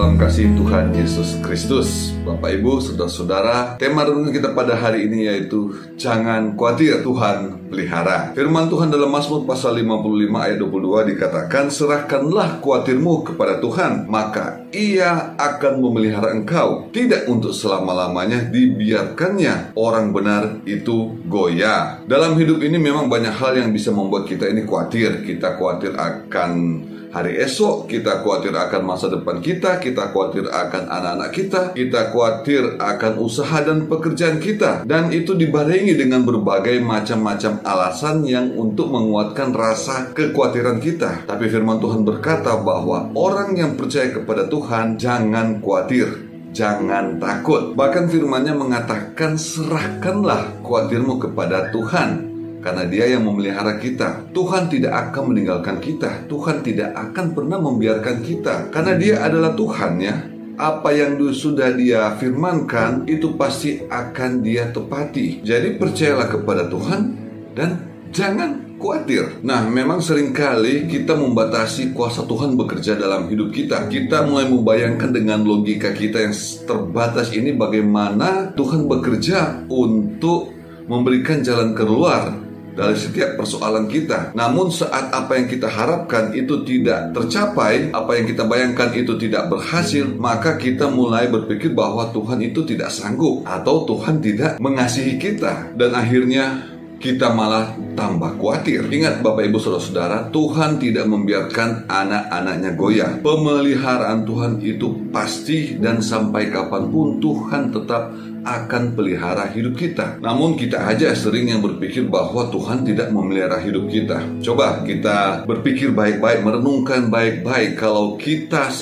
kasih Tuhan Yesus Kristus. Bapak Ibu, saudara-saudara, tema renungan kita pada hari ini yaitu Jangan khawatir, Tuhan pelihara. Firman Tuhan dalam Mazmur pasal 55 ayat 22 dikatakan, Serahkanlah khawatirmu kepada Tuhan, maka ia akan memelihara engkau. Tidak untuk selama-lamanya dibiarkannya orang benar itu goyah. Dalam hidup ini memang banyak hal yang bisa membuat kita ini khawatir. Kita khawatir akan hari esok, kita khawatir akan masa depan kita, kita khawatir akan anak-anak kita, kita khawatir akan usaha dan pekerjaan kita. Dan itu dibarengi dengan berbagai macam-macam alasan yang untuk menguatkan rasa kekhawatiran kita. Tapi firman Tuhan berkata bahwa orang yang percaya kepada Tuhan jangan khawatir. Jangan takut. Bahkan firmannya mengatakan serahkanlah khawatirmu kepada Tuhan karena dia yang memelihara kita. Tuhan tidak akan meninggalkan kita. Tuhan tidak akan pernah membiarkan kita. Karena dia adalah Tuhan ya. Apa yang sudah dia firmankan itu pasti akan dia tepati. Jadi percayalah kepada Tuhan dan jangan khawatir. Nah, memang sering kali kita membatasi kuasa Tuhan bekerja dalam hidup kita. Kita mulai membayangkan dengan logika kita yang terbatas ini bagaimana Tuhan bekerja untuk memberikan jalan keluar dari setiap persoalan kita. Namun saat apa yang kita harapkan itu tidak tercapai, apa yang kita bayangkan itu tidak berhasil, maka kita mulai berpikir bahwa Tuhan itu tidak sanggup atau Tuhan tidak mengasihi kita dan akhirnya kita malah tambah khawatir. Ingat Bapak Ibu Saudara-saudara, Tuhan tidak membiarkan anak-anaknya goyah. Pemeliharaan Tuhan itu pasti dan sampai kapan pun Tuhan tetap akan pelihara hidup kita. Namun kita aja sering yang berpikir bahwa Tuhan tidak memelihara hidup kita. Coba kita berpikir baik-baik, merenungkan baik-baik kalau kita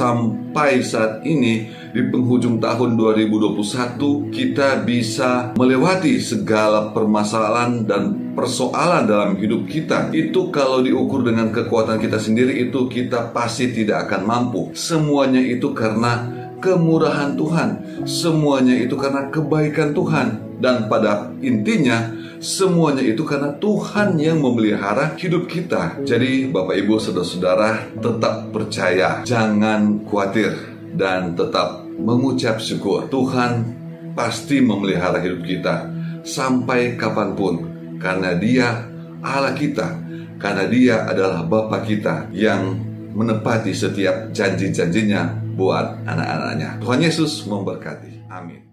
sampai saat ini di penghujung tahun 2021 kita bisa melewati segala permasalahan dan persoalan dalam hidup kita. Itu kalau diukur dengan kekuatan kita sendiri itu kita pasti tidak akan mampu. Semuanya itu karena kemurahan Tuhan. Semuanya itu karena kebaikan Tuhan. Dan pada intinya semuanya itu karena Tuhan yang memelihara hidup kita jadi Bapak Ibu Saudara-saudara tetap percaya jangan khawatir dan tetap mengucap syukur. Tuhan pasti memelihara hidup kita sampai kapan pun karena dia Allah kita, karena dia adalah Bapa kita yang menepati setiap janji-janjinya buat anak-anaknya. Tuhan Yesus memberkati. Amin.